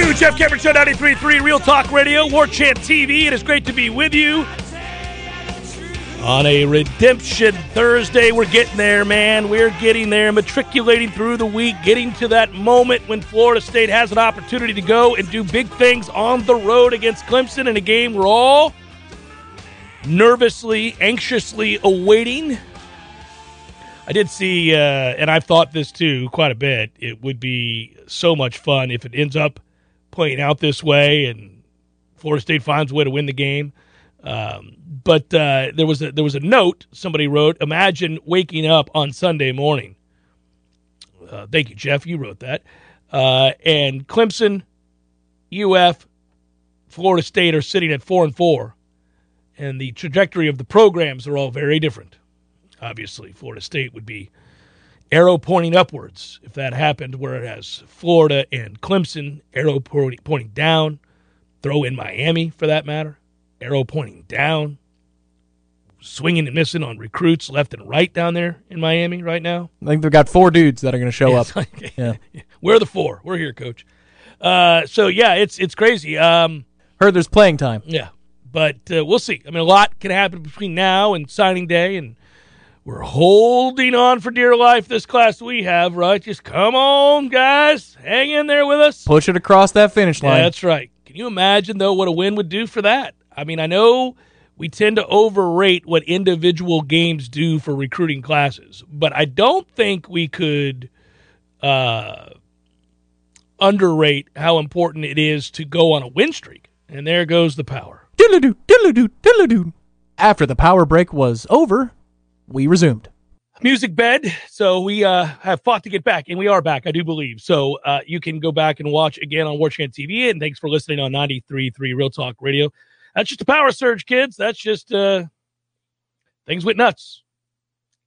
Two, Jeff Cameron Show 93.3 Real Talk Radio, War Chant TV. It is great to be with you on a Redemption Thursday. We're getting there, man. We're getting there, matriculating through the week, getting to that moment when Florida State has an opportunity to go and do big things on the road against Clemson in a game we're all nervously, anxiously awaiting. I did see, uh, and I've thought this too quite a bit. It would be so much fun if it ends up playing out this way and Florida State finds a way to win the game. Um, but uh, there was a there was a note somebody wrote. Imagine waking up on Sunday morning. Uh, thank you, Jeff. You wrote that. Uh, and Clemson, UF, Florida State are sitting at four and four, and the trajectory of the programs are all very different. Obviously, Florida State would be arrow pointing upwards if that happened, whereas Florida and Clemson, arrow pointing down. Throw in Miami for that matter, arrow pointing down. Swinging and missing on recruits left and right down there in Miami right now. I think they've got four dudes that are going to show Yeah, up. like- Yeah. We're the four. We're here, coach. Uh, so yeah, it's it's crazy. Um, Heard there's playing time. yeah, but uh, we'll see. I mean, a lot can happen between now and signing day, and we're holding on for dear life. This class we have, right? Just come on, guys, hang in there with us. Push it across that finish Yeah, line. that's right. Can you imagine though what a win would do for that? I mean, I know we tend to overrate what individual games do for recruiting classes, but I don't think we could uh, underrate how important it is to go on a win streak. And there goes the power. Diddle-doo, diddle-doo, diddle-doo. After the power break was over, we resumed. music bed. So we uh, have fought to get back, and we are back, I do believe. So uh, you can go back and watch again on War Chant TV. And thanks for listening on 93.3 Real Talk Radio. That's just a power surge, kids. That's just uh, things went nuts.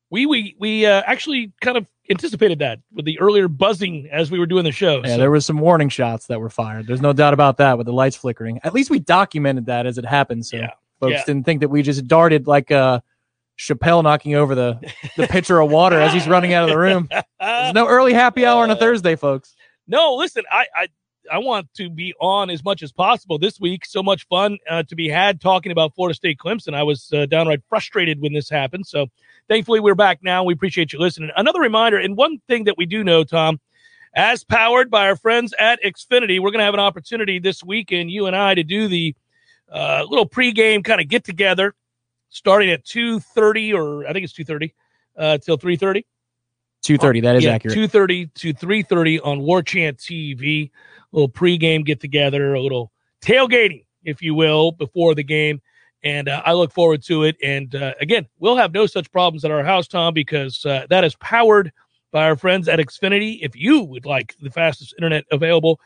We we we uh, actually kind of anticipated that with the earlier buzzing as we were doing the show. Yeah, So- there was some warning shots that were fired. There's no doubt about that with the lights flickering. At least we documented that as it happened, so Yeah, folks yeah. didn't think that we just darted like uh, Chappelle knocking over the the pitcher of water as he's running out of the room. There's no early happy hour on a Thursday, folks. No, listen, I, I I want to be on as much as possible this week. So much fun uh, to be had talking about Florida State Clemson. I was uh, downright frustrated when this happened. So thankfully we're back now. We appreciate you listening. Another reminder, and one thing that we do know, Tom, as powered by our friends at Xfinity, we're going to have an opportunity this weekend, you and I, to do the uh, little pregame kind of get together, starting at two thirty, or I think it's two thirty uh, till three thirty. Two thirty. That is Yeah, accurate. 2.30 to 3.30 on War Chant TV. A little pregame get together, a little tailgating, if you will, before the game. And uh, I look forward to it. And uh, again, we'll have no such problems at our house, Tom, because uh, that is powered by our friends at Xfinity. If you would like the fastest internet available,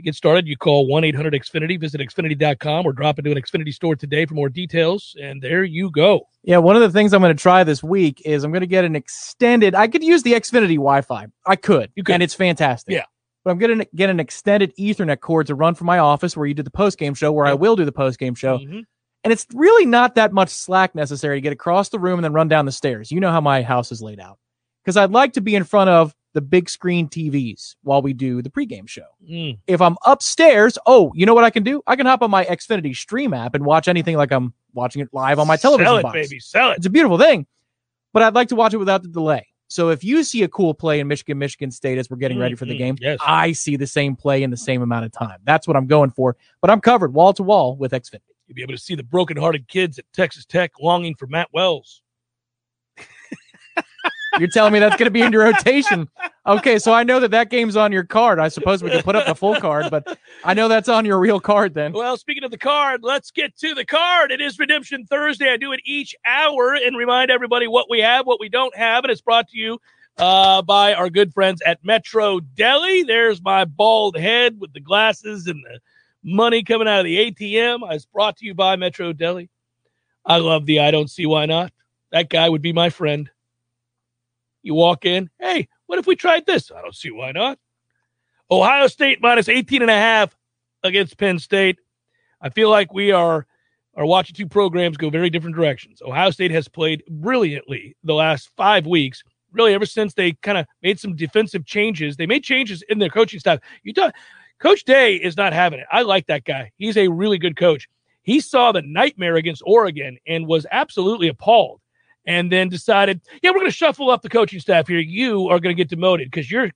you get started. You call 1 800 Xfinity, visit Xfinity.com, or drop into an Xfinity store today for more details. And there you go. Yeah, one of the things I'm going to try this week is I'm going to get an extended. I could use the Xfinity Wi-Fi. I could, You could. and it's fantastic. Yeah. but I'm going to get an extended Ethernet cord to run from my office where you did the post game show, where I will do the post game show, Mhm. and it's really not that much slack necessary to get across the room and then run down the stairs. You know how my house is laid out, because I'd like to be in front of the big screen TVs while we do the pregame show. Mm. If I'm upstairs, oh, you know what I can do? I can hop on my Xfinity Stream app and watch anything like I'm watching it live on my television Sell it, box. baby. Sell it. It's a beautiful thing, but I'd like to watch it without the delay. So if you see a cool play in Michigan, Michigan State as we're getting ready for the Mm, game, yes. I see the same play in the same amount of time. That's what I'm going for. But I'm covered wall to wall with Xfinity. You'll be able to see the broken-hearted kids at Texas Tech longing for Matt Wells. You're telling me that's going to be in your rotation. Okay, so I know that that game's on your card. I suppose we can put up the full card, but I know that's on your real card then. Well, speaking of the card, let's get to the card. It is Redemption Thursday. I do it each hour and remind everybody what we have, what we don't have, and it's brought to you uh, by our good friends at Metro Deli. There's my bald head with the glasses and the money coming out of the ATM. It's brought to you by Metro Deli. I love the I don't see why not. That guy would be my friend. You walk in, hey, what if we tried this? I don't see why not. Ohio State minus 18 and a half against Penn State. I feel like we are are watching two programs go very different directions. Ohio State has played brilliantly the last five weeks. Really, ever since they kind of made some defensive changes, they made changes in their coaching staff. You talk, Coach Day is not having it. I like that guy. He's a really good coach. He saw the nightmare against Oregon and was absolutely appalled, and then decided, yeah, we're going to shuffle up the coaching staff here. You are going to get demoted because you're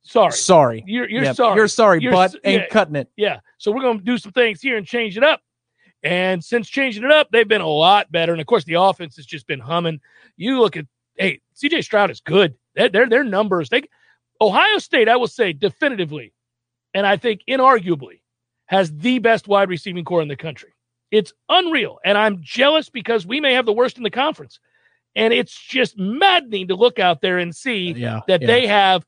sorry. Sorry. You're you're Yep, sorry. You're sorry, You're but ain't yeah. cutting it. Yeah. So we're going to do some things here and change it up. And since changing it up, they've been a lot better. And of course, the offense has just been humming. You look at, hey, CJ Stroud is good. Their their, their numbers. They Ohio State, I will say definitively, and I think inarguably, has the best wide receiving corps in the country. It's unreal, and I'm jealous because we may have the worst in the conference. And it's just maddening to look out there and see Yeah. that yeah. they have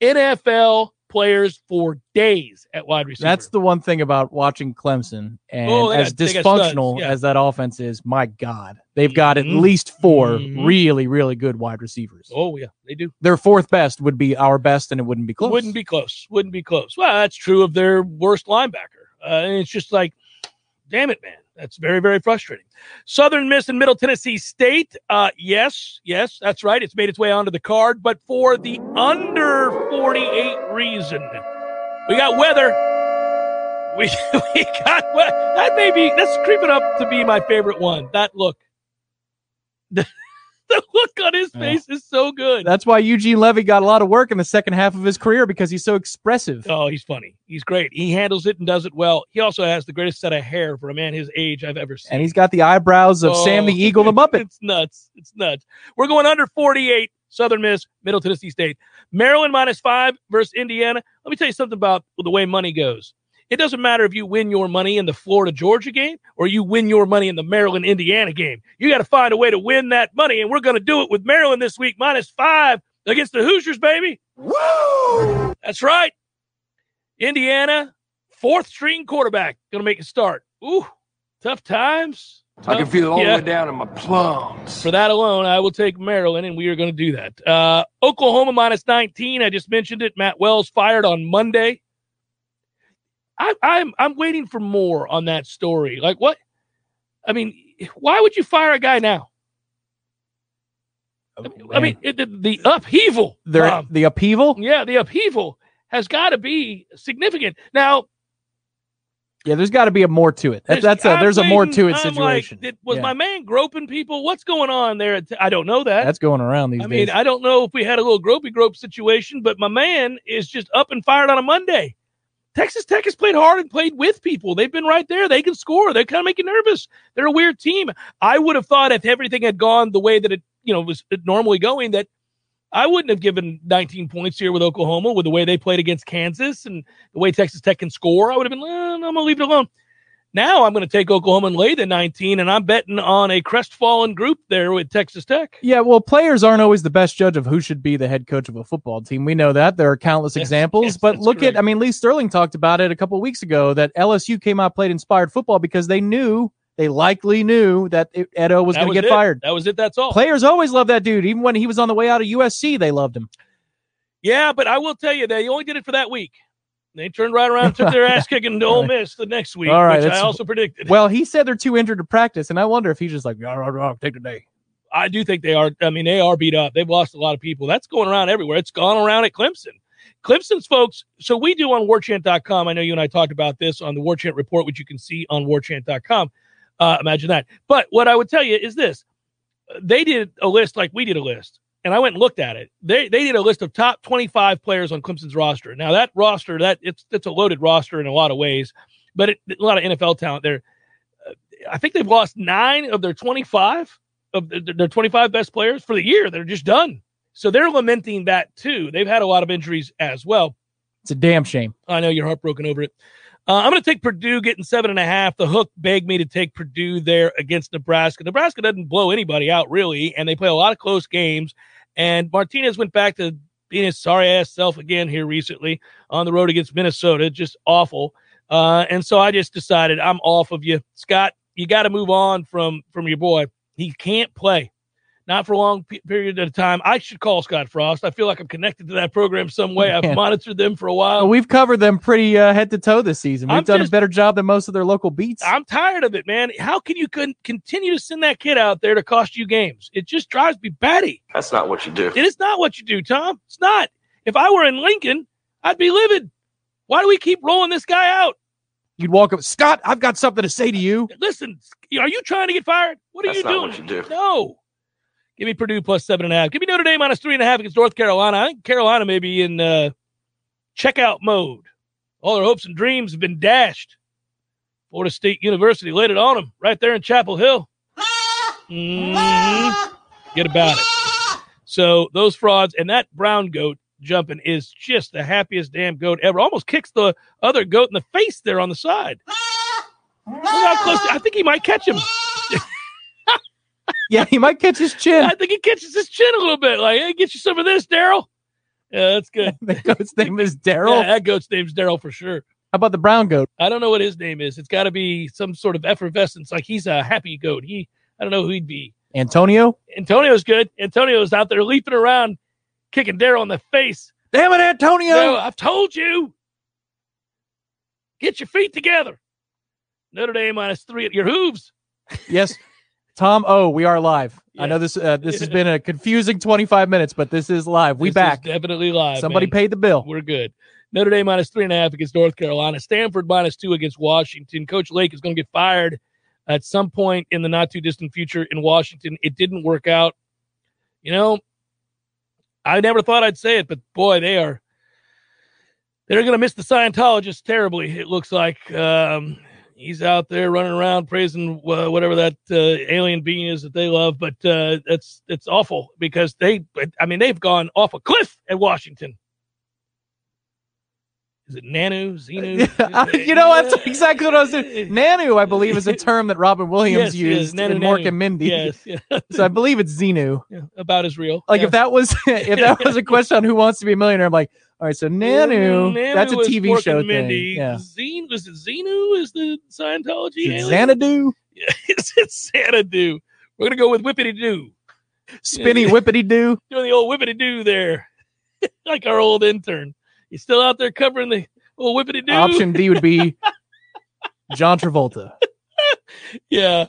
NFL players for days at wide receiver. That's the one thing about watching Clemson and Oh, as got- they got studs, dysfunctional yeah. as that offense is, my God, they've got at Mhm. least 4 Mhm. really, really good wide receivers. oh yeah, they do. Their fourth best would be our best, and it wouldn't be close. Wouldn't be close. Wouldn't be close. Well, that's true of their worst linebacker. Uh, and it's just like, damn it, man. That's very, very frustrating. Southern Miss and Middle Tennessee State. Uh, yes, yes, that's right. It's made its way onto the card, but for the under 48 reason. We got weather. We, we got we- that may be that's creeping up to be my favorite one. That look. The, look on his face is so good. That's why Eugene Levy got a lot of work in the second half of his career because he's so expressive. Oh, he's funny. He's great. He handles it and does it well. He also has the greatest set of hair for a man his age I've ever seen. And he's got the eyebrows of oh, Sam the Oh, Eagle the Muppet. It's nuts. It's nuts. We're going under 48, Southern Miss, Middle Tennessee State. Maryland minus five versus Indiana. Let me tell you something about the way money goes. It doesn't matter if you win your money in the Florida Georgia game or you win your money in the Maryland Indiana game. You got to find a way to win that money, and we're going to do it with Maryland this week, minus five against the Hoosiers, baby. Woo! That's right. Indiana, fourth string quarterback, going to make a start. Ooh, tough times. I can feel it all yeah. the way down in my plums. For that alone, I will take Maryland, and we are going to do that. Uh, Oklahoma minus 19. I just mentioned it. Matt Wells fired on Monday. I, I'm I'm waiting for more on that story. Like what? I mean, why would you fire a guy now? Oh, I mean, it, the, the upheaval. They're, Bob. the upheaval. yeah, the upheaval has got to be significant. Now, Yeah, there's got to be a more to it. That, that's a I'm there's a more to it I'm situation. Like, did, was Yeah. my man groping people? What's going on there? I don't know that. That's going around these I mean, days. I don't know if we had a little gropey grope situation, but my man is just up and fired on a Monday. Texas Tech has played hard and played with people. They've been right there. They can score. They kind of make you nervous. They're a weird team. I would have thought if everything had gone the way that it, you know, was normally going, that I wouldn't have given 19 points here with Oklahoma with the way they played against Kansas and the way Texas Tech can score. I would have been, eh, I'm to leave it alone. Now I'm going to take Oklahoma and lay the 19, and I'm betting on a crestfallen group there with Texas Tech. Yeah, well, players aren't always the best judge of who should be the head coach of a football team. We know that. There are countless Yes, examples. yes, but look correct. at, I mean, Lee Sterling talked about it a couple of weeks ago that LSU came out, played inspired football because they knew, they likely knew that Edo was going to get it. fired. That was it. That's all. Players always love that dude. Even when he was on the way out of USC, they loved him. Yeah, but I will tell you, they only did it for that week. They turned right around, took their ass kicking to Ole Miss the next week, All right, which I also predicted. Well, he said they're too injured to practice, and I wonder if he's just like, "Rah, rah, rah, take the day. I do think they are. I mean, they are beat up. They've lost a lot of people. That's going around everywhere. It's gone around at Clemson. Clemson's folks. So we do on warchant.com. I know you and I talked about this on the Warchant report, which you can see on warchant.com. Uh, imagine that. But what I would tell you is this they did a list like we did a list. And I went and looked at it. They they did a list of top 25 players on Clemson's roster. Now that roster, that it's it's a loaded roster in a lot of ways, but it, a lot of NFL talent there. Uh, I think they've lost nine of their 25 of their, their 25 best players for the year. They're just done. So they're lamenting that too. They've had a lot of injuries as well. It's a damn shame. I know you're heartbroken over it. Uh, I'm going to take Purdue getting seven and a half. The hook begged me to take Purdue there against Nebraska. Nebraska doesn't blow anybody out really, and they play a lot of close games. And Martinez went back to being his sorry ass self again here recently on the road against Minnesota. Just awful. Uh, and so I just decided I'm off of you, Scott. You got to move on from from your boy. He can't play not for a long period of time. I should call Scott Frost. I feel like I'm connected to that program some way. I've monitored them for a while. Well, we've covered them pretty uh, head to toe this season. We've I'm done just- a better job than most of their local beats. I'm tired of it, man. How can you con- continue to send that kid out there to cost you games? It just drives me batty. That's not what you do. It is not what you do, Tom. It's not. If I were in Lincoln, I'd be livid. Why do we keep rolling this guy out? You'd walk up, Scott. I've got something to say to you. Listen, are you trying to get fired? What are That's you not doing? what you do. No. Give me Purdue plus seven and a half. Give me Notre Dame minus three and a half against North Carolina. I think Carolina may be in uh, checkout mode. All their hopes and dreams have been dashed. Florida State University laid it on them right there in Chapel Hill. Mhm. Get about it. So those frauds and that brown goat jumping is just the happiest damn goat ever. Almost kicks the other goat in the face there on the side. Look how close. I think he might catch him. Yeah, he might catch his chin. I think he catches his chin a little bit. Like, hey, get you some of this, Daryl. Yeah, that's good. the goat's name is Yeah, Daryl. that goat's name's Daryl for sure. How about the brown goat? I don't know what his name is. It's got to be some sort of effervescence. Like he's a happy goat. He, I don't know who he'd be. Antonio? Antonio's good. Antonio's out there leaping around, kicking Daryl in the face. Damn it, Antonio! No, I've told you. Get your feet together. Notre Dame minus three at your hooves. Yes. Tom, oh, we are live. I know this uh, this has been a confusing 25 minutes, but this is live. We This is back. definitely live. Somebody man. paid the bill. We're good. Notre Dame minus three and a half against North Carolina. Stanford minus two against Washington. Coach Lake is going to get fired at some point in the not too distant future in Washington. It didn't work out. You know, I never thought I'd say it, but boy, they are. They're going to miss the Scientologists terribly. It looks like um, he's out there running around praising uh, whatever that uh, alien being is that they love, but uh, that's it's awful because they. I mean, they've gone off a cliff at Washington. Is it Nanu? Xenu? you know, that's exactly what I was doing. Nanu, I believe, is a term that Robin Williams Yes, yes, used Nanu, in Mork Nanu. and Mindy. Yes, yeah, So I believe it's Xenu. yeah, about as real. Like yeah. if that was if that was a question on Who Wants to Be a Millionaire, I'm like, all right, so Nanu, Nanu that's a TV show Mindy. thing. Yeah. Is it Xenu? Is the Scientology Is? Xanadu, Is it Xanadu? We're gonna go with Whippity Doo. Spinny Whippity Doo. Doing the old Whippity Doo there, like our old intern. He's still out there covering the old Whippity Doo. Option D would be John Travolta. Yeah.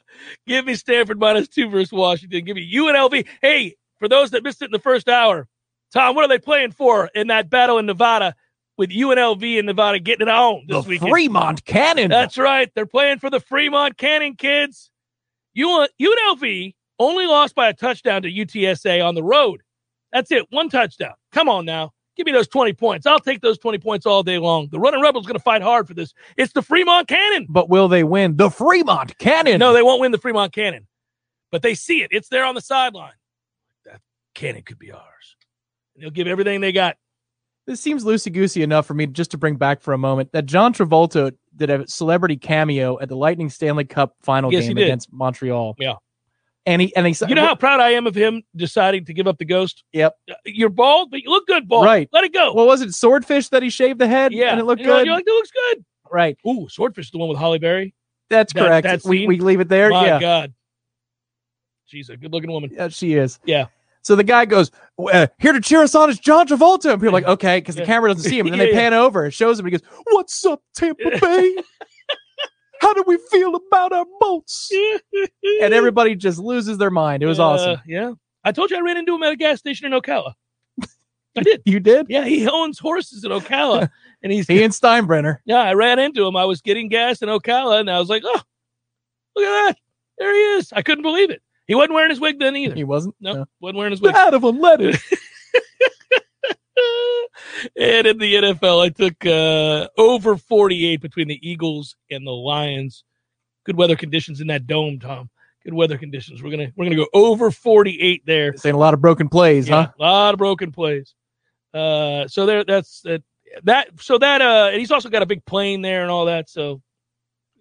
Give me Stanford minus two versus Washington. Give me UNLV. Hey, for those that missed it in the first hour, Tom, what are they playing for in that battle in Nevada with UNLV and Nevada getting it on The weekend? Fremont Cannon. That's right. They're playing for the Fremont Cannon kids. UN- UNLV only lost by a touchdown to UTSA on the road. That's it. One touchdown. Come on now. Give me those 20 points. I'll take those 20 points all day long. The Running Rebels going to fight hard for this. It's the Fremont Cannon. but will they win? The Fremont Cannon. No, they won't win the Fremont Cannon, but they see it. It's there on the sideline. That cannon could be ours. And they'll give everything they got. this seems loosey goosey enough for me just to bring back for a moment that John Travolta did a celebrity cameo at the Lightning Stanley Cup final Yes, game against Montreal. Yeah. And he and he You know how proud I am of him deciding to give up the ghost? Yep. Uh, You're bald, but you look good, bald. Right. Let it go. what was it? Swordfish that he shaved the head? yeah. And it looked like- good. You're like, that looks good. right. Ooh, Swordfish is the one with Halle Berry. That's that- correct. that we we leave it there. My yeah. God. She's a good looking woman. Yeah, she is. Yeah. So the guy goes, uh, here to cheer us on is John Travolta. And people are like, okay, because Yeah. the camera doesn't see him. And then Yeah, they pan over, it shows him, and he goes, What's up, Tampa Bay? How do we feel about our boats? and everybody just loses their mind. It was Uh, awesome. Yeah. I told you I ran into him at a gas station in Ocala. I did. You did? Yeah, he owns horses in Ocala. and he's He and Steinbrenner. Yeah, I ran into him. I was getting gas in Ocala and I was like, Oh, look at that. There he is. I couldn't believe it. He wasn't wearing his wig then either. He wasn't? No, wasn't wearing his wig. Out of him, let it. And in the NFL, I took uh, over 48 between the Eagles and the Lions. Good weather conditions in that dome, Tom. Good weather conditions. We're gonna we're gonna go over 48 there. Saying a lot of broken plays, Yeah, huh? a lot of broken plays. Uh, so there, that's that. That so that uh, and he's also got a big plane there and all that. So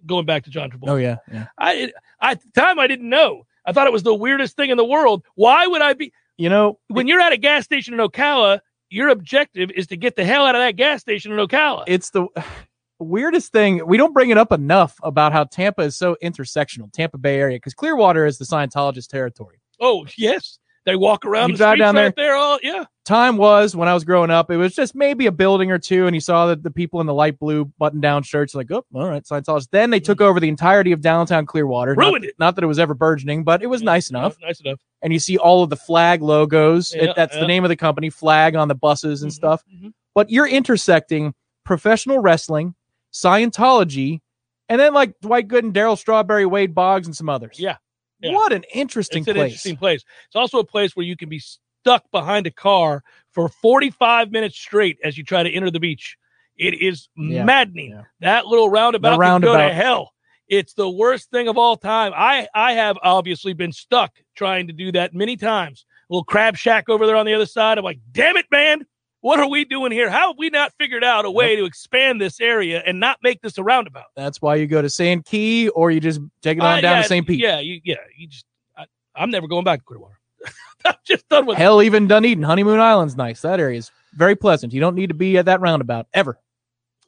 going back to John Travolta, Oh yeah, yeah. I, I at the time I didn't know. I thought it was the weirdest thing in the world. Why would I be? You know, when you're at a gas station in Ocala, your objective is to get the hell out of that gas station in Ocala. it's the weirdest thing. We don't bring it up enough about how Tampa is so intersectional, Tampa Bay area, because Clearwater is the Scientologist territory. oh yes, they walk around You the drive down right there. All yeah, Time was when I was growing up, it was just maybe a building or two, and you saw that the people in the light blue button down shirts, like, oh, all right, Scientologists. Then they took over the entirety of downtown Clearwater. Not- Ruined it. Not that it was ever burgeoning, but it was nice enough. nice enough. and you see all of the flag logos. It- that's yeah. the name of the company, Flag on the buses and Mhm, stuff. mhm. But you're intersecting professional wrestling, Scientology, and then like Dwight Gooden, Darryl Strawberry, Wade Boggs, and some others. Yeah, yeah. What an interesting It's an place. interesting place. It's also a place where you can be stuck behind a car for 45 minutes straight as you try to enter the beach. It is Yeah, maddening. yeah. That little roundabout, can go to hell. It's the worst thing of all time. I I have obviously been stuck trying to do that many times. A little crab shack over there on the other side. I'm like, damn it, man. What are we doing here? How have we not figured out a way to expand this area and not make this a roundabout? That's why you go to Sand Key or you just take it on Uh, down to St. Pete. Yeah, you, yeah. You just, I, I'm never going back to Clearwater. I'm just done with it. Hell, even Dunedin, Honeymoon Island's nice. That area is very pleasant. You don't need to be at that roundabout ever.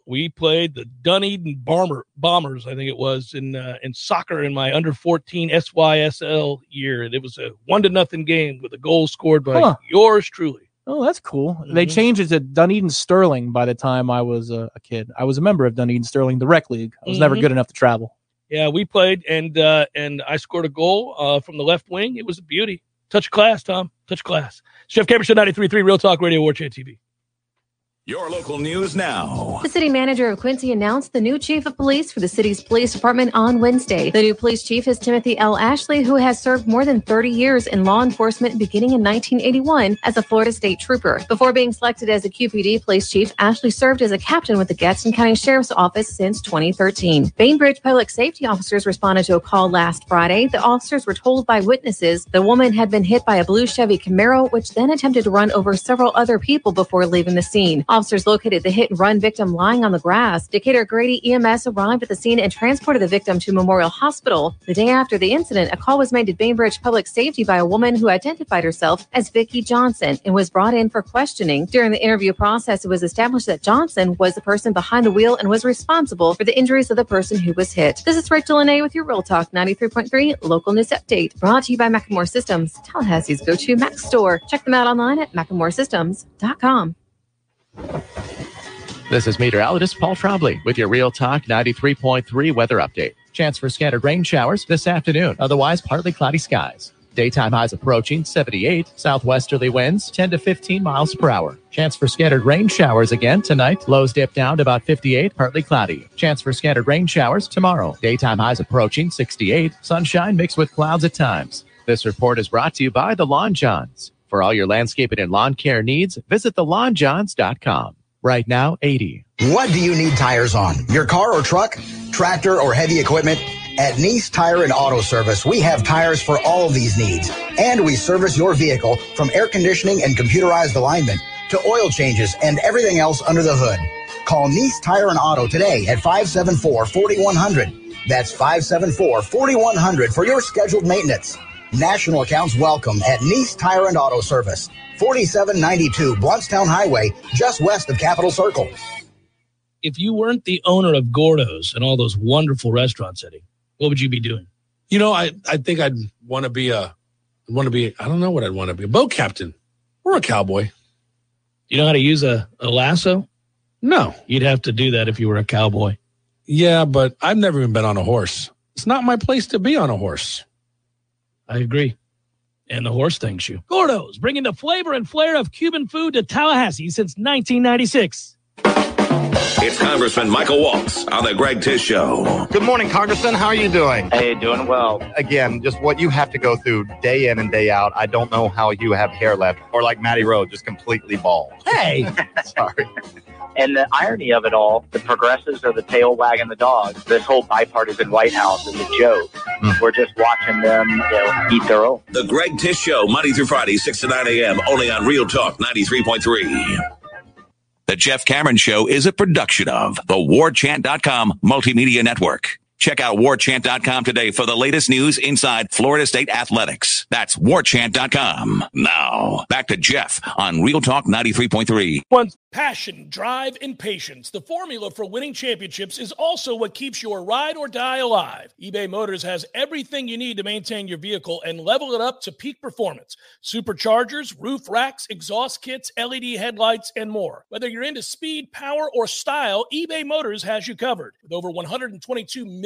we played the Dunedin Bomber Bombers, I think it was in uh, in soccer in my under fourteen SYSL year, and it was a one to nothing game with a goal scored by Huh. yours truly. Oh, that's cool. They Mhm. changed it to Dunedin Sterling by the time I was uh, a kid. I was a member of Dunedin Sterling, the rec league. I was never Mhm. good enough to travel. Yeah, we played, and uh, and I scored a goal uh, from the left wing. It was a beauty. Touch class, Tom. Touch class. Jeff Cameron Show 93.3 Real Talk Radio War Chant TV. Your local news now. The city manager of Quincy announced the new chief of police for the city's police department on Wednesday. The new police chief is Timothy L. Ashley, who has served more than 30 years in law enforcement beginning in 1981 as a Florida state trooper. Before being selected as a QPD police chief, Ashley served as a captain with the Gadsden County Sheriff's Office since 2013. Bainbridge public safety officers responded to a call last Friday. The officers were told by witnesses the woman had been hit by a blue Chevy Camaro, which then attempted to run over several other people before leaving the scene. Officers located the hit and run victim lying on the grass. Decatur Grady EMS arrived at the scene and transported the victim to Memorial Hospital. The day after the incident, a call was made to Bainbridge Public Safety by a woman who identified herself as Vicki Johnson and was brought in for questioning. During the interview process, it was established that Johnson was the person behind the wheel and was responsible for the injuries of the person who was hit. This is Rachel Lene with your Real Talk 93.3 local news update brought to you by Macklemore Systems, Tallahassee's go-to Mac store. Check them out online at macklemoresystems.com. This is meteorologist Paul Trombley with your Real Talk 93.3 weather update. Chance for scattered rain showers this afternoon, otherwise partly cloudy skies. Daytime highs approaching 78, southwesterly winds 10 to 15 miles per hour. Chance for scattered rain showers again tonight. Lows dip down to about 58, partly cloudy. Chance for scattered rain showers tomorrow. Daytime highs approaching 68, sunshine mixed with clouds at times. This report is brought to you by the Lawn Johns. For all your landscaping and lawn care needs, visit thelawnjohns.com. Right now, 80. What do you need tires on? Your car or truck, tractor or heavy equipment? At Nice Tire and Auto Service, we have tires for all these needs. And we service your vehicle from air conditioning and computerized alignment to oil changes and everything else under the hood. Call Nice Tire and Auto today at 574-4100. That's 574-4100 for your scheduled maintenance. National accounts welcome at Nice Tire and Auto Service, 4792 Blountstown Highway, just west of Capitol Circle. If you weren't the owner of Gordo's and all those wonderful restaurants, Eddie, what would you be doing? You know, I, I think I'd want to be a, want to be, I don't know what I'd want to be, a boat captain or a cowboy. You know how to use a, a lasso? No. You'd have to do that if you were a cowboy. Yeah, but I've never even been on a horse. It's not my place to be on a horse. I agree. And the horse thanks you. Gordo's bringing the flavor and flair of Cuban food to Tallahassee since 1996. It's Congressman Michael Waltz on the Greg Tish Show. Good morning, Congressman. How are you doing? Hey, doing well. Again, just what you have to go through day in and day out. I don't know how you have hair left, or like Matty Rowe, just completely bald. Hey, sorry. And the irony of it all, the progressives are the tail wagging the dog. This whole bipartisan White House is a joke. Mm. We're just watching them you know, eat their own. The Greg Tish Show, Monday through Friday, 6 to 9 a.m., only on Real Talk 93.3. The Jeff Cameron Show is a production of the warchant.com multimedia network. Check out warchant.com today for the latest news inside Florida State athletics. That's warchant.com. Now, back to Jeff on Real Talk 93.3. One's passion, drive, and patience. The formula for winning championships is also what keeps your ride or die alive. eBay Motors has everything you need to maintain your vehicle and level it up to peak performance. Superchargers, roof racks, exhaust kits, LED headlights, and more. Whether you're into speed, power, or style, eBay Motors has you covered. With over 122 million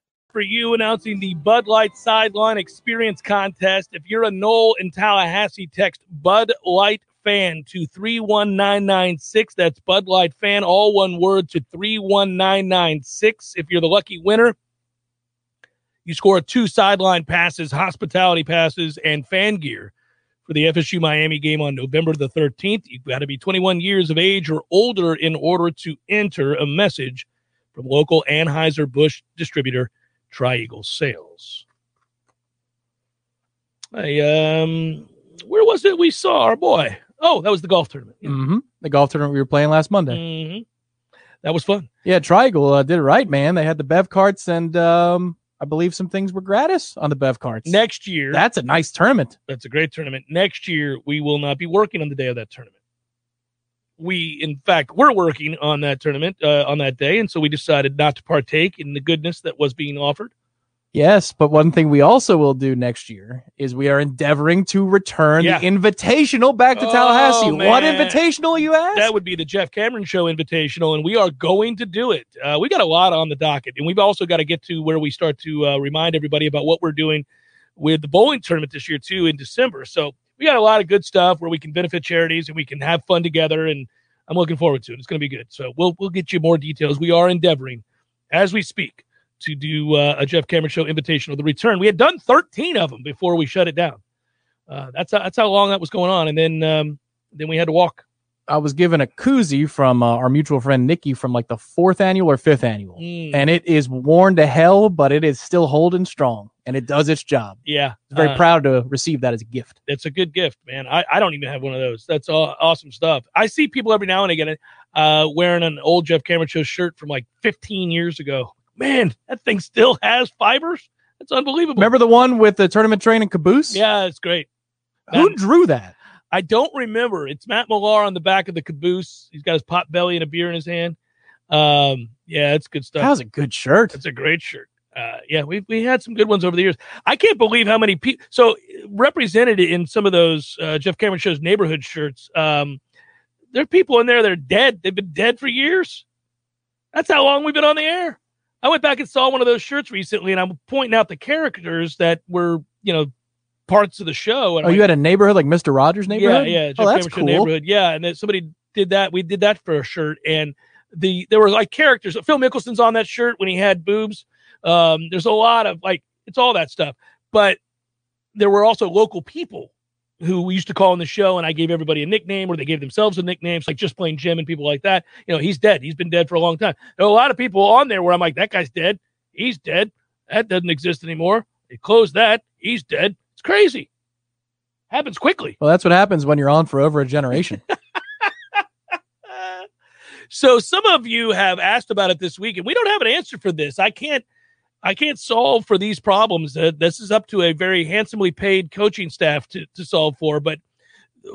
For you announcing the Bud Light Sideline Experience Contest. If you're a Nole in Tallahassee, text Bud Light fan to 31996. That's Bud Light fan, all one word to 31996. If you're the lucky winner, you score two sideline passes, hospitality passes, and fan gear for the FSU Miami game on November the 13th. You've got to be 21 years of age or older in order to enter a message from local Anheuser-Busch distributor Tri Eagle Sales. Hey, um, where was it we saw our boy? Oh, that was the golf tournament. Mm-hmm. The golf tournament we were playing last Monday. Mm-hmm. That was fun. Yeah, Tri Eagle uh, did it right, man. They had the Bev carts, and um, I believe some things were gratis on the Bev carts. Next year, That's a nice tournament. That's a great tournament. Next year, we will not be working on the day of that tournament. We, in fact, were working on that tournament uh, on that day, and so we decided not to partake in the goodness that was being offered. Yes, but one thing we also will do next year is we are endeavoring to return Yeah. the invitational back to Oh, Tallahassee. What invitational, you ask? That would be the Jeff Cameron Show Invitational, and we are going to do it. Uh, we got a lot on the docket, and we've also got to get to where we start to uh, remind everybody about what we're doing with the bowling tournament this year too in December. So we got a lot of good stuff where we can benefit charities and we can have fun together, and I'm looking forward to it. It's going to be good. So we'll we'll get you more details. We are endeavoring as we speak to do uh, a Jeff Cameron Show Invitational. The return we had done 13 of them before we shut it down. Uh, that's how, that's how long that was going on, and then um, then we had to walk. I was given a koozie from uh, our mutual friend Nikki from like the fourth annual or fifth annual, Mm. and it is worn to hell, but it is still holding strong, and it does its job. Yeah, I'm very uh, proud to receive that as a gift. It's a good gift, man. I, I don't even have one of those. That's all, awesome stuff. I see people every now and again uh, wearing an old Jeff Cameron Show shirt from like 15 years ago. Man, that thing still has fibers. That's unbelievable. Remember the one with the tournament train and caboose? Yeah, it's great. Who drew that? I don't remember. It's Matt Millar on the back of the caboose. He's got his pot belly and a beer in his hand. Um, yeah, it's good stuff. That was a good shirt. It's a great shirt. Uh, yeah, we we had some good ones over the years. I can't believe how many people. So represented in some of those uh, Jeff Cameron shows neighborhood shirts. Um, there are people in there that are dead. They've been dead for years. That's how long we've been on the air. I went back and saw one of those shirts recently, and I'm pointing out the characters that were you know parts of the show. And Oh, I'm you like, had a neighborhood like Mr. Rogers neighborhood? yeah, yeah. oh, that's Cameron cool. Neighborhood. Yeah, and then somebody did that. We did that for a shirt, and the there were like characters. Phil Mickelson's on that shirt when he had boobs. Um, there's a lot of like it's all that stuff, but there were also local people who we used to call on the show, and I gave everybody a nickname, or they gave themselves a nickname, it's like just plain Jim and people like that. You know, he's dead. He's been dead for a long time. There are a lot of people on there where I'm like, that guy's dead. He's dead. That doesn't exist anymore. They closed that. He's dead. It's crazy. Happens quickly. Well, that's what happens when you're on for over a generation. So some of you have asked about it this week, and we don't have an answer for this. I can't. I can't solve for these problems. Uh, this is up to a very handsomely paid coaching staff to, to solve for. But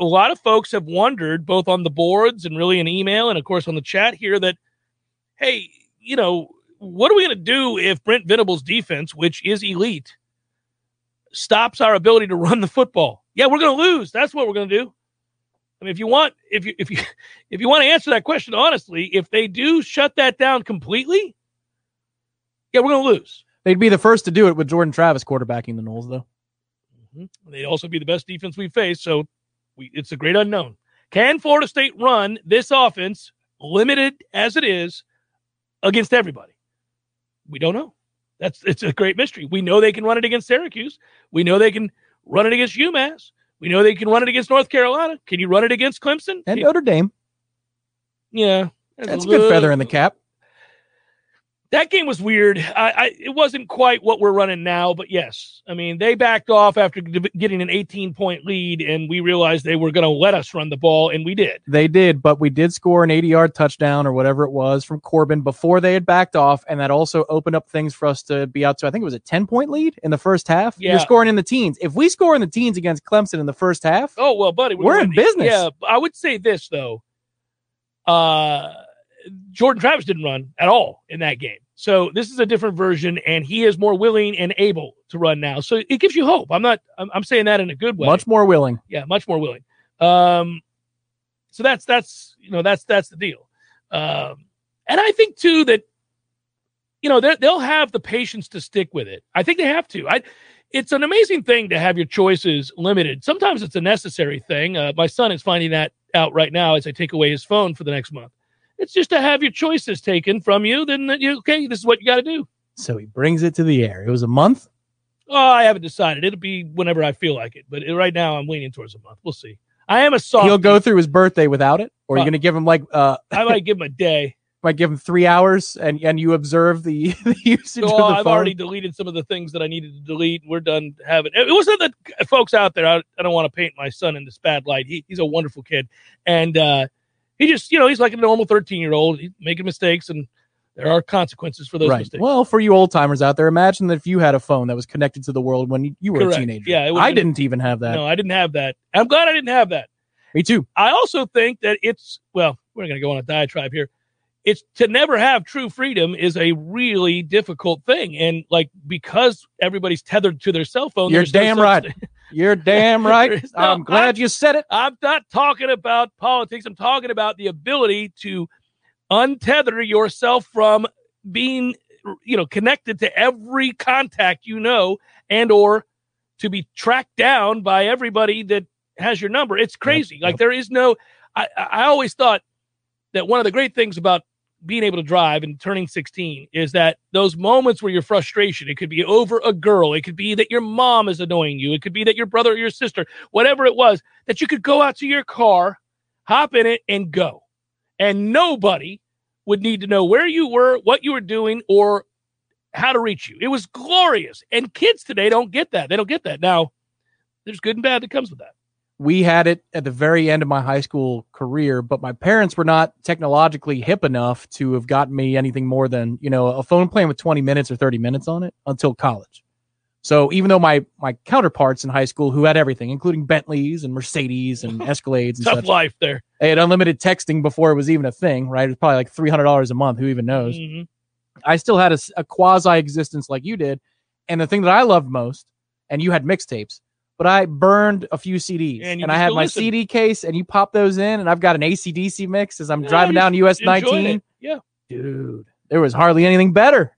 a lot of folks have wondered, both on the boards and really in email, and of course on the chat here, that, hey, you know, what are we going to do if Brent Venables' defense, which is elite, stops our ability to run the football? Yeah, we're going to lose. That's what we're going to do. I mean, if you want, if you if you if you want to answer that question honestly, if they do shut that down completely, yeah, we're going to lose. They'd be the first to do it with Jordan Travis quarterbacking the Noles, though. Mm-hmm. They'd also be the best defense we've faced. So we, it's a great unknown. Can Florida State run this offense, limited as it is, against everybody? We don't know. That's it's a great mystery. We know they can run it against Syracuse. We know they can run it against UMass. We know they can run it against North Carolina. Can you run it against Clemson? And Notre Dame. Yeah, that's a good feather in the cap that game was weird. I, I, it wasn't quite what we're running now, but yes, I mean they backed off after getting an 18 point lead, and we realized they were going to let us run the ball, and we did. They did, but we did score an 80 yard touchdown or whatever it was from Corbin before they had backed off, and that also opened up things for us to be out to. I think it was a 10 point lead in the first half. Yeah. You're scoring in the teens. If we score in the teens against Clemson in the first half, oh well, buddy, we're, we're in business. Yeah, I would say this though. Uh Jordan Travis didn't run at all in that game. So this is a different version, and he is more willing and able to run now. So it gives you hope. I'm not. I'm, I'm saying that in a good way. Much more willing. Yeah, much more willing. Um, so that's that's you know that's that's the deal. Um, and I think too that you know they'll have the patience to stick with it. I think they have to. I. It's an amazing thing to have your choices limited. Sometimes it's a necessary thing. Uh, my son is finding that out right now as I take away his phone for the next month. It's just to have your choices taken from you. Then that you okay, this is what you got to do. So he brings it to the air. It was a month. Oh, I haven't decided. It'll be whenever I feel like it. But right now, I'm leaning towards a month. We'll see. I am a soft. He'll go through his birthday without it, or uh, are you going to give him like? uh I might give him a day. might give him three hours, and and you observe the, the usage of the I've phone. already deleted some of the things that I needed to delete. We're done having. It wasn't that folks out there. I, I don't want to paint my son in this bad light. He, he's a wonderful kid, and uh he just, you know, he's like a normal 13 year old. He's making mistakes and there are consequences for those right. mistakes. Well, for you old timers out there, imagine that if you had a phone that was connected to the world when you, you were Correct. a teenager. Yeah, I didn't even have that. No, I didn't have that. I'm glad I didn't have that. Me too. I also think that it's well, we're going to go on a diatribe here. It's to never have true freedom is a really difficult thing, and like because everybody's tethered to their cell phone. You're damn no right. You're damn right. no, I'm glad I'm, you said it. I'm not talking about politics. I'm talking about the ability to untether yourself from being, you know, connected to every contact you know, and or to be tracked down by everybody that has your number. It's crazy. Yep, like yep. there is no. I I always thought that one of the great things about being able to drive and turning 16 is that those moments where your frustration, it could be over a girl, it could be that your mom is annoying you, it could be that your brother or your sister, whatever it was, that you could go out to your car, hop in it, and go. And nobody would need to know where you were, what you were doing, or how to reach you. It was glorious. And kids today don't get that. They don't get that. Now, there's good and bad that comes with that we had it at the very end of my high school career, but my parents were not technologically hip enough to have gotten me anything more than, you know, a phone plan with 20 minutes or 30 minutes on it until college. So even though my my counterparts in high school who had everything, including Bentleys and Mercedes and Escalades and Tough such, life there. They had unlimited texting before it was even a thing, right? It was probably like three hundred dollars a month. Who even knows? Mm-hmm. I still had a, a quasi existence like you did, and the thing that I loved most, and you had mixtapes but I burned a few CDs and, and I had my listen. CD case and you pop those in and I've got an ACDC mix as I'm yeah, driving down US 19. Yeah. Dude, there was hardly anything better.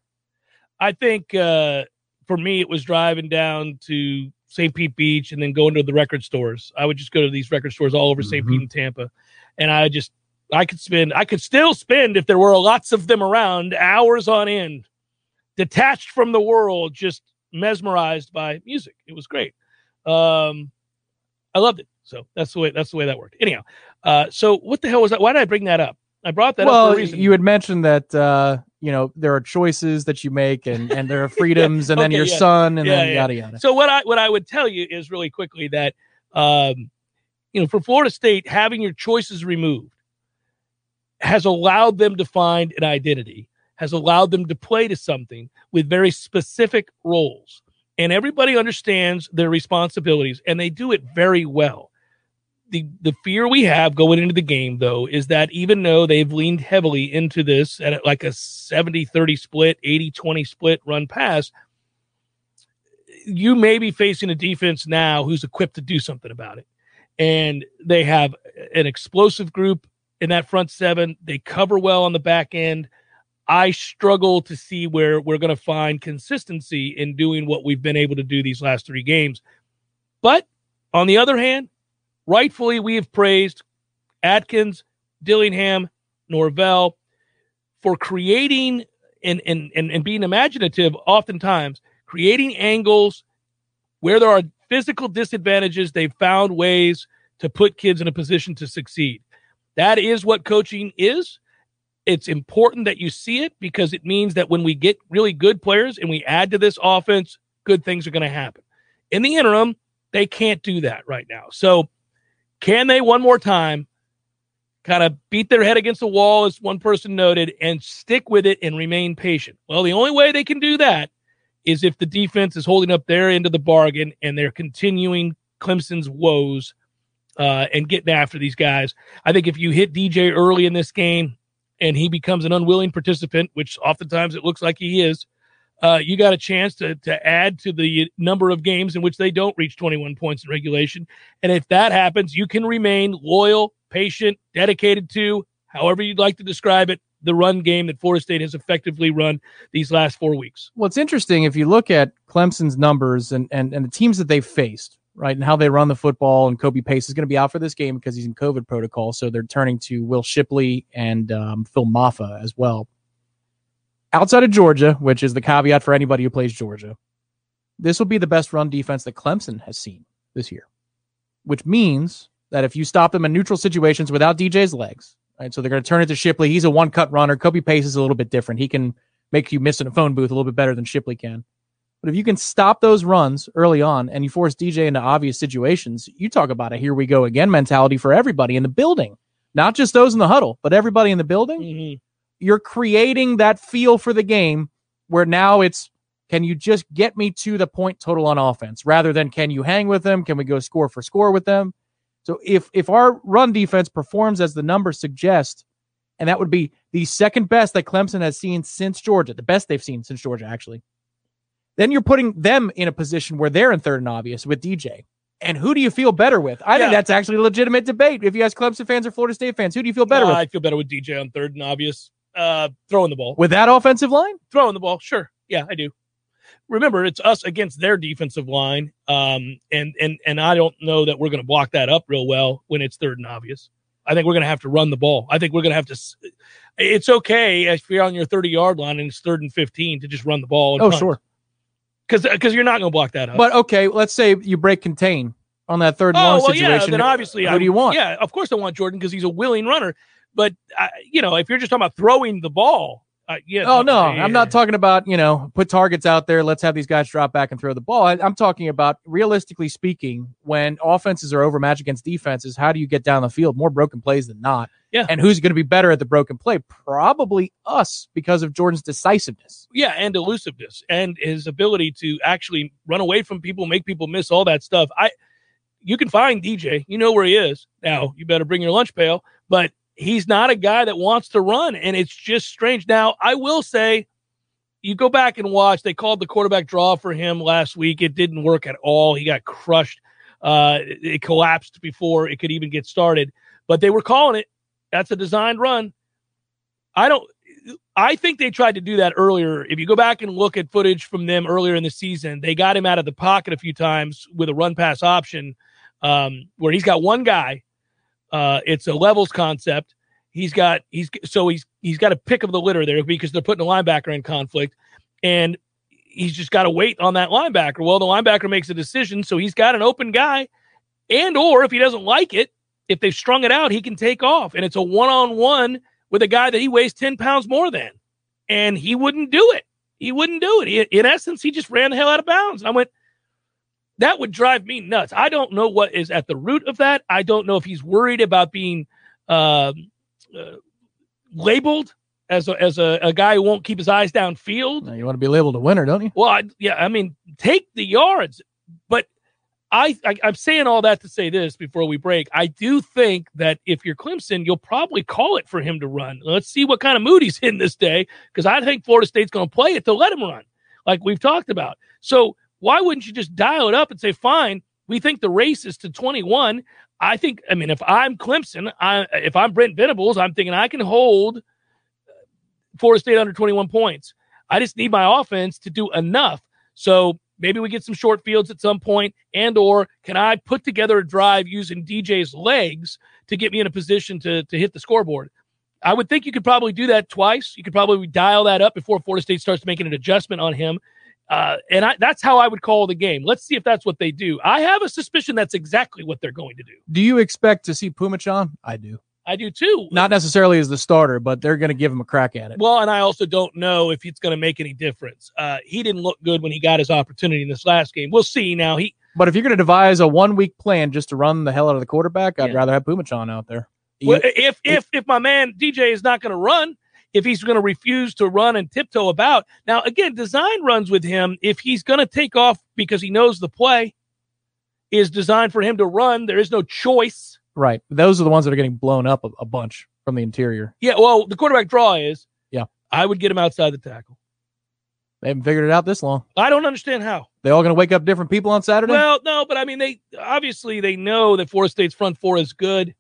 I think uh, for me, it was driving down to St. Pete Beach and then going to the record stores. I would just go to these record stores all over mm-hmm. St. Pete and Tampa. And I just, I could spend, I could still spend, if there were lots of them around, hours on end, detached from the world, just mesmerized by music. It was great. Um, I loved it. So that's the way that's the way that worked. Anyhow, uh, so what the hell was that? Why did I bring that up? I brought that well, up for a reason. You had mentioned that uh, you know there are choices that you make, and and there are freedoms, and okay, then your yeah. son, and yeah, then yeah. yada yada. So what I what I would tell you is really quickly that um, you know for Florida State having your choices removed has allowed them to find an identity, has allowed them to play to something with very specific roles. And everybody understands their responsibilities and they do it very well. The the fear we have going into the game though is that even though they've leaned heavily into this at like a 70-30 split, 80-20 split run pass, you may be facing a defense now who's equipped to do something about it. And they have an explosive group in that front seven. They cover well on the back end. I struggle to see where we're going to find consistency in doing what we've been able to do these last three games. But on the other hand, rightfully, we have praised Atkins, Dillingham, Norvell for creating and, and, and, and being imaginative, oftentimes creating angles where there are physical disadvantages. They've found ways to put kids in a position to succeed. That is what coaching is it's important that you see it because it means that when we get really good players and we add to this offense, good things are going to happen. In the interim, they can't do that right now. So, can they one more time kind of beat their head against the wall, as one person noted, and stick with it and remain patient? Well, the only way they can do that is if the defense is holding up their end of the bargain and they're continuing Clemson's woes uh, and getting after these guys. I think if you hit DJ early in this game, and he becomes an unwilling participant, which oftentimes it looks like he is, uh, you got a chance to to add to the number of games in which they don't reach 21 points in regulation. And if that happens, you can remain loyal, patient, dedicated to however you'd like to describe it, the run game that Florida State has effectively run these last four weeks. Well, it's interesting if you look at Clemson's numbers and and, and the teams that they've faced right? And how they run the football. And Kobe Pace is going to be out for this game because he's in COVID protocol. So they're turning to Will Shipley and um, Phil Mafah as well. Outside of Georgia, which is the caveat for anybody who plays Georgia, this will be the best run defense that Clemson has seen this year, which means that if you stop them in neutral situations without DJ's legs, right? So they're going to turn it to Shipley. He's a one cut runner. Kobe Pace is a little bit different. He can make you miss in a phone booth a little bit better than Shipley can. But if you can stop those runs early on and you force DJ into obvious situations, you talk about a here we go again mentality for everybody in the building, not just those in the huddle, but everybody in the building. Mm-hmm. You're creating that feel for the game where now it's can you just get me to the point total on offense rather than can you hang with them? Can we go score for score with them? So if if our run defense performs as the numbers suggest, and that would be the second best that Clemson has seen since Georgia, the best they've seen since Georgia actually then you're putting them in a position where they're in third and obvious with DJ. And who do you feel better with? I yeah. think that's actually a legitimate debate. If you ask Clemson fans or Florida State fans, who do you feel better with? I feel better with DJ on third and obvious. Uh, throwing the ball with that offensive line. Throwing the ball, sure. Yeah, I do. Remember, it's us against their defensive line, um, and and and I don't know that we're going to block that up real well when it's third and obvious. I think we're going to have to run the ball. I think we're going to have to. It's okay if you're on your 30 yard line and it's third and 15 to just run the ball. oh, sure because because you're not going to block that up. But okay, let's say you break contain on that third oh, well, situation. Yeah, then obviously, who I, do you want? Yeah, of course I want Jordan because he's a willing runner. But uh, you know, if you're just talking about throwing the ball, uh, yeah. Oh no, yeah. I'm not talking about you know put targets out there. Let's have these guys drop back and throw the ball. I, am talking about realistically speaking, when offenses are overmatched against defenses, how do you get down the field? More broken plays than not. Yeah. And who's going to be better at the broken play? Probably us because of Jordan's decisiveness. Yeah, and elusiveness and his ability to actually run away from people, make people miss all that stuff. I you can find DJ. You know where he is. Now, you better bring your lunch pail, but he's not a guy that wants to run and it's just strange. Now, I will say you go back and watch, they called the quarterback draw for him last week. It didn't work at all. He got crushed. Uh, it collapsed before it could even get started, but they were calling it that's a designed run. I don't. I think they tried to do that earlier. If you go back and look at footage from them earlier in the season, they got him out of the pocket a few times with a run pass option, um, where he's got one guy. Uh, it's a levels concept. He's got he's so he's he's got a pick of the litter there because they're putting a linebacker in conflict, and he's just got to wait on that linebacker. Well, the linebacker makes a decision, so he's got an open guy, and or if he doesn't like it, if they've strung it out, he can take off. And it's a one on one with a guy that he weighs 10 pounds more than. And he wouldn't do it. He wouldn't do it. He, in essence, he just ran the hell out of bounds. I went, that would drive me nuts. I don't know what is at the root of that. I don't know if he's worried about being uh, uh, labeled as a, as a, a guy who won't keep his eyes downfield. Now, you want to be labeled a winner, don't you? Well, I, yeah, I mean, take the yards, but I, I I'm saying all that to say this before we break. I do think that if you're Clemson, you'll probably call it for him to run. Let's see what kind of mood he's in this day, because I think Florida State's going to play it to let him run, like we've talked about. So why wouldn't you just dial it up and say, fine, we think the race is to 21. I think, I mean, if I'm Clemson, I, if I'm Brent Venables, I'm thinking I can hold Florida State under 21 points. I just need my offense to do enough. So maybe we get some short fields at some point and or can I put together a drive using DJ's legs to get me in a position to, to hit the scoreboard? I would think you could probably do that twice. You could probably dial that up before Florida State starts making an adjustment on him. Uh, and I, that's how I would call the game. Let's see if that's what they do. I have a suspicion that's exactly what they're going to do. Do you expect to see Phommachanh? I do. I do too. Not necessarily as the starter, but they're going to give him a crack at it. Well, and I also don't know if it's going to make any difference. Uh, he didn't look good when he got his opportunity in this last game. We'll see now. He, but if you're going to devise a one week plan just to run the hell out of the quarterback, I'd Yeah. rather have Phommachanh out there. well, if if if my man DJ is not going to run, if he's going to refuse to run and tiptoe about. Now, again, design runs with him. If he's going to take off because he knows the play is designed for him to run, there is no choice. Right. Those are the ones that are getting blown up a, a bunch from the interior. Yeah, well, the quarterback draw is. Yeah. I would get him outside the tackle. They haven't figured it out this long. I don't understand how. They all going to wake up different people on Saturday? Well, no, but I mean, they obviously they know that Florida State's front four is good.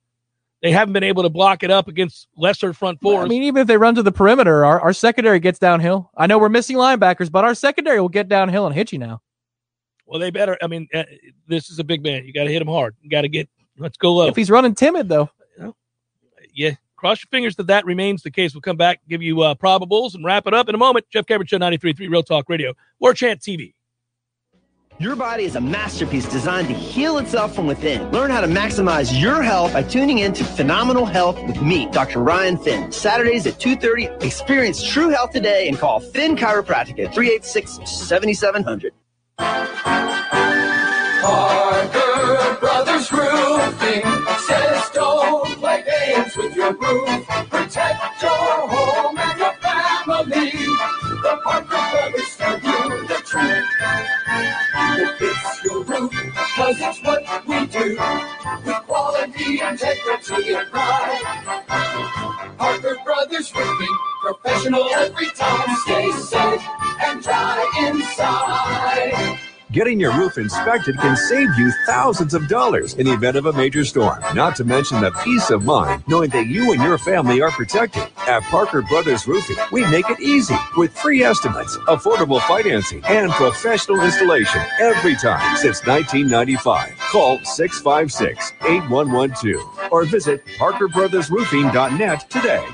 They haven't been able to block it up against lesser front fours. I mean, even if they run to the perimeter, our, our secondary gets downhill. I know we're missing linebackers, but our secondary will get downhill and hit you now. well, they better. I mean, uh, this is a big man. You got to hit him hard. You got to get. Let's go low. If he's running timid, though. yeah, cross your fingers that that remains the case. We'll come back, give you uh, probables, and wrap it up in a moment. Jeff Cameron Show 93.3 Real Talk Radio, War Chant TV. Your body is a masterpiece designed to heal itself from within. Learn how to maximize your health by tuning in to Phenomenal Health with me, Dr. Ryan Finn. Saturdays at 2.30, experience true health today and call Finn Chiropractic at 386-7700. Parker Brothers Roofing says don't play games with your roof. Protect your home and your family. The Parker truth. If it's your roof, cause it's what we do. With quality, integrity, and pride. Parker Brothers Roofing, professional every time. Stay safe and dry inside. Getting your roof inspected can save you thousands of dollars in the event of a major storm. Not to mention the peace of mind knowing that you and your family are protected. At Parker Brothers Roofing, we make it easy with free estimates, affordable financing, and professional installation every time since 1995. Call 656 8112 or visit parkerbrothersroofing.net today.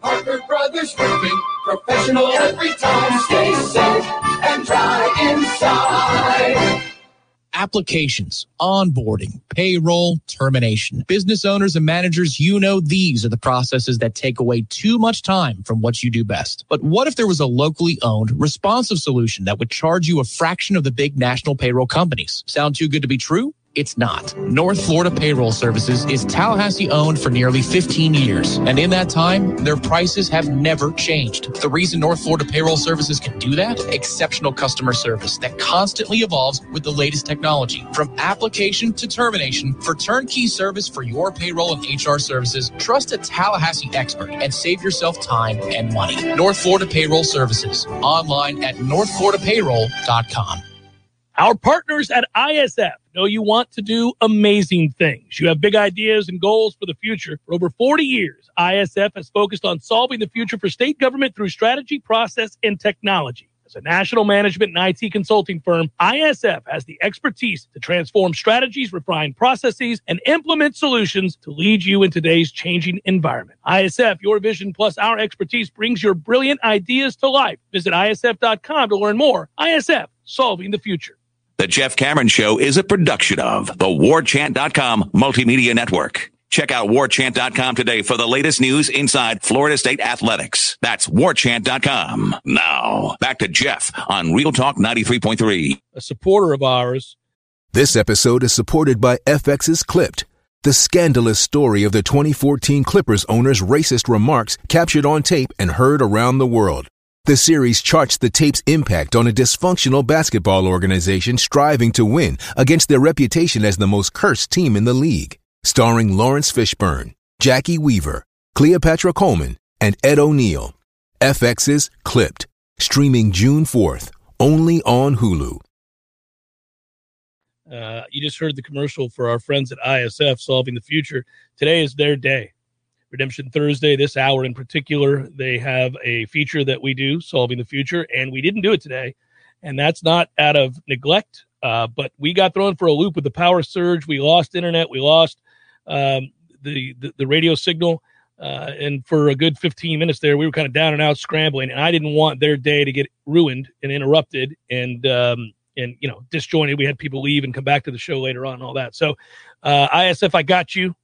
Parker Brothers Roofing, professional every time. Stay safe Applications, onboarding, payroll, termination. Business owners and managers, you know these are the processes that take away too much time from what you do best. But what if there was a locally owned, responsive solution that would charge you a fraction of the big national payroll companies? Sound too good to be true? It's not. North Florida Payroll Services is Tallahassee owned for nearly 15 years. And in that time, their prices have never changed. The reason North Florida Payroll Services can do that? Exceptional customer service that constantly evolves with the latest technology. From application to termination for turnkey service for your payroll and HR services, trust a Tallahassee expert and save yourself time and money. North Florida Payroll Services. Online at northfloridapayroll.com. Our partners at ISF know you want to do amazing things. You have big ideas and goals for the future. For over 40 years, ISF has focused on solving the future for state government through strategy, process, and technology. As a national management and IT consulting firm, ISF has the expertise to transform strategies, refine processes, and implement solutions to lead you in today's changing environment. ISF, your vision plus our expertise brings your brilliant ideas to life. Visit isf.com to learn more. ISF, solving the future. The Jeff Cameron Show is a production of the warchant.com multimedia network. Check out warchant.com today for the latest news inside Florida State athletics. That's warchant.com. Now, back to Jeff on Real Talk 93.3. A supporter of ours This episode is supported by FX's Clipped, The scandalous story of the 2014 Clippers owner's racist remarks captured on tape and heard around the world. The series charts the tape's impact on a dysfunctional basketball organization striving to win against their reputation as the most cursed team in the league. Starring Laurence Fishburne, Jacki Weaver, Cleopatra Coleman, and Ed O'Neill. FX's Clipped, streaming June 4th, only on Hulu. Uh, you just heard the commercial for our friends at ISF Solving the Future. Today is their day. Redemption Thursday, this hour in particular, they have a feature that we do, Solving the Future, and we didn't do it today. And that's not out of neglect, uh, but we got thrown for a loop with the power surge. We lost internet, we lost um, the, the, the radio signal. Uh, and for a good 15 minutes there, we were kind of down and out scrambling, and I didn't want their day to get ruined and interrupted and um, and you know disjointed. We had people leave and come back to the show later on and all that. So, uh, ISF, I got you.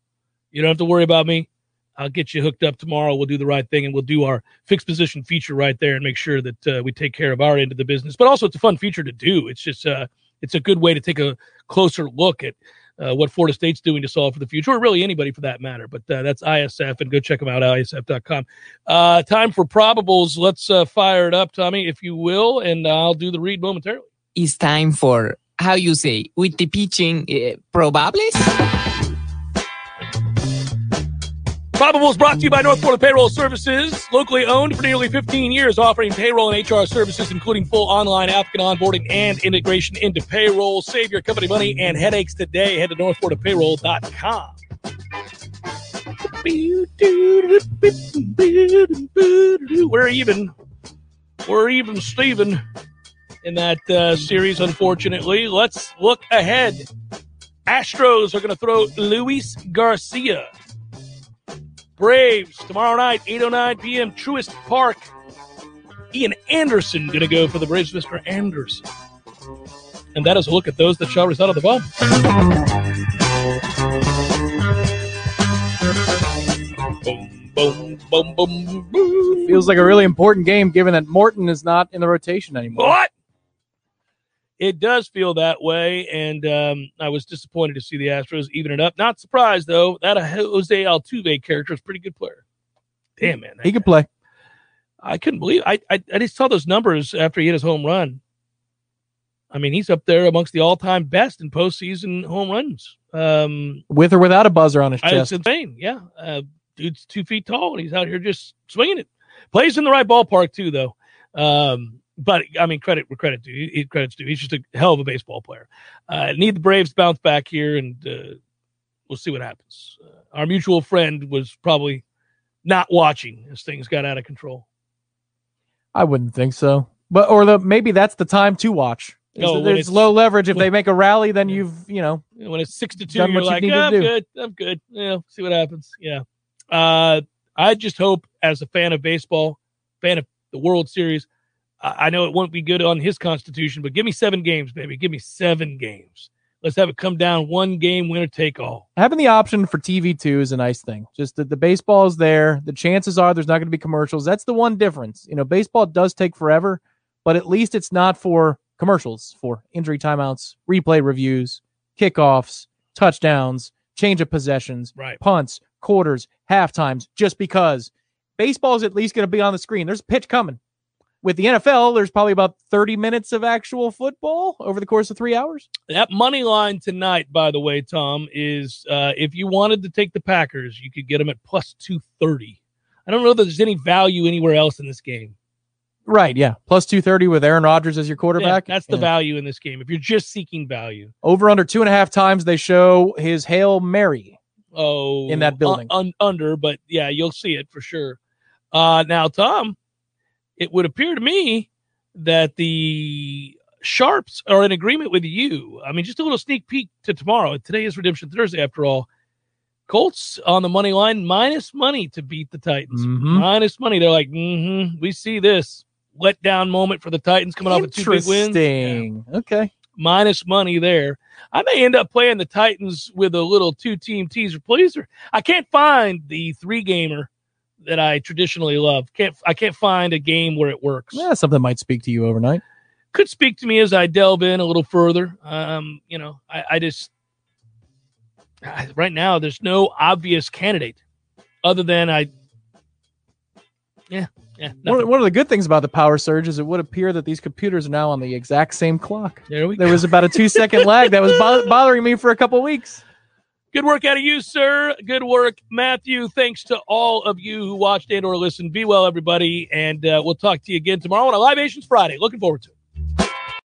You don't have to worry about me. I'll get you hooked up tomorrow. We'll do the right thing and we'll do our fixed position feature right there and make sure that uh, we take care of our end of the business. But also, it's a fun feature to do. It's just uh, it's a good way to take a closer look at uh, what Florida State's doing to solve for the future, or really anybody for that matter. But uh, that's ISF, and go check them out, isf.com. Uh, time for probables. Let's uh, fire it up, Tommy, if you will, and I'll do the read momentarily. It's time for, how you say, with the pitching, uh, probables? Probables brought to you by North Florida Payroll Services, locally owned for nearly 15 years, offering payroll and HR services, including full online applicant onboarding and integration into payroll. Save your company money and headaches today. Head to northfloridapayroll.com. We're even. We're even, Steven, in that uh, series, unfortunately. Let's look ahead. Astros are going to throw Luis Garcia. Braves tomorrow night, 8:09 p.m. Truist Park. Ian Anderson going to go for the Braves, Mr. Anderson. And that is a look at those that shall result of the bomb. Boom, boom, boom, boom, boom. Feels like a really important game given that Morton is not in the rotation anymore. What? It does feel that way, and um, I was disappointed to see the Astros even it up. Not surprised though. That Jose Altuve character is a pretty good player. Damn man, He could play. I couldn't believe I, I I just saw those numbers after he hit his home run. I mean, he's up there amongst the all-time best in postseason home runs. Um, With or without a buzzer on his chest. It's insane. Yeah, uh, dude's two feet tall and he's out here just swinging it. Plays in the right ballpark too, though. Um, but I mean, credit where credit due. He, credit's due. He's just a hell of a baseball player. Uh, need the Braves to bounce back here, and uh, we'll see what happens. Uh, our mutual friend was probably not watching as things got out of control. I wouldn't think so. But or the maybe that's the time to watch. No, there's it's- low leverage. If when- they make a rally, then you've you know when it's six to two, you're you like, need "Ah, I'm good, I'm good. Yeah, see what happens. Yeah. Uh, I just hope, as a fan of baseball, fan of the World Series, I, know it won't be good on his constitution, but give me seven games, baby. Give me seven games. Let's have it come down one game, winner take all. having the option for TV two is a nice thing. Just that the baseball is there. The chances are there's not going to be commercials. That's the one difference. You know, baseball does take forever, but at least it's not for commercials, for injury timeouts, replay reviews, kickoffs, touchdowns, change of possessions, Right. punts, quarters, half times, just because baseball is at least going to be on the screen. There's a pitch coming. With the NFL, there's probably about 30 minutes of actual football over the course of three hours. That money line tonight, by the way, Tom, is uh, if you wanted to take the Packers, you could get them at plus 230. I don't know that there's any value anywhere else in this game. Right. Yeah. Plus 230 with Aaron Rodgers as your quarterback. Yeah, that's the Yeah. value in this game. If you're just seeking value. Over under two and a half times they show his Hail Mary. Oh, In that building. un- under, but yeah, you'll see it for sure. Uh, now, Tom, it would appear to me that the Sharps are in agreement with you. I mean, just a little sneak peek to tomorrow. Today is Redemption Thursday, after all. Colts on the money line, minus money to beat the Titans. Mhm. Minus money. They're like, mm-hmm, we see this letdown moment for the Titans coming off of two big wins. Interesting. Okay. Minus money there. I may end up playing the Titans with a little two team teaser pleaser. I can't find the three gamer that I traditionally love. Can't I can't find a game where it works. Yeah, something might speak to you overnight. Could speak to me as I delve in a little further. Um, you know, I, I just uh, right now there's no obvious candidate other than I. Yeah, yeah. One, of- one of the good things about the power surge is it would appear that these computers are now on the exact same clock. There we There go. was about a two second lag that was bo- bothering me for a couple weeks. Good work out of you, sir. Good work, Matthew. Thanks to all of you who watched and or listened. Be well, everybody, and uh, we'll talk to you again tomorrow on a Libations Friday. Looking forward to it.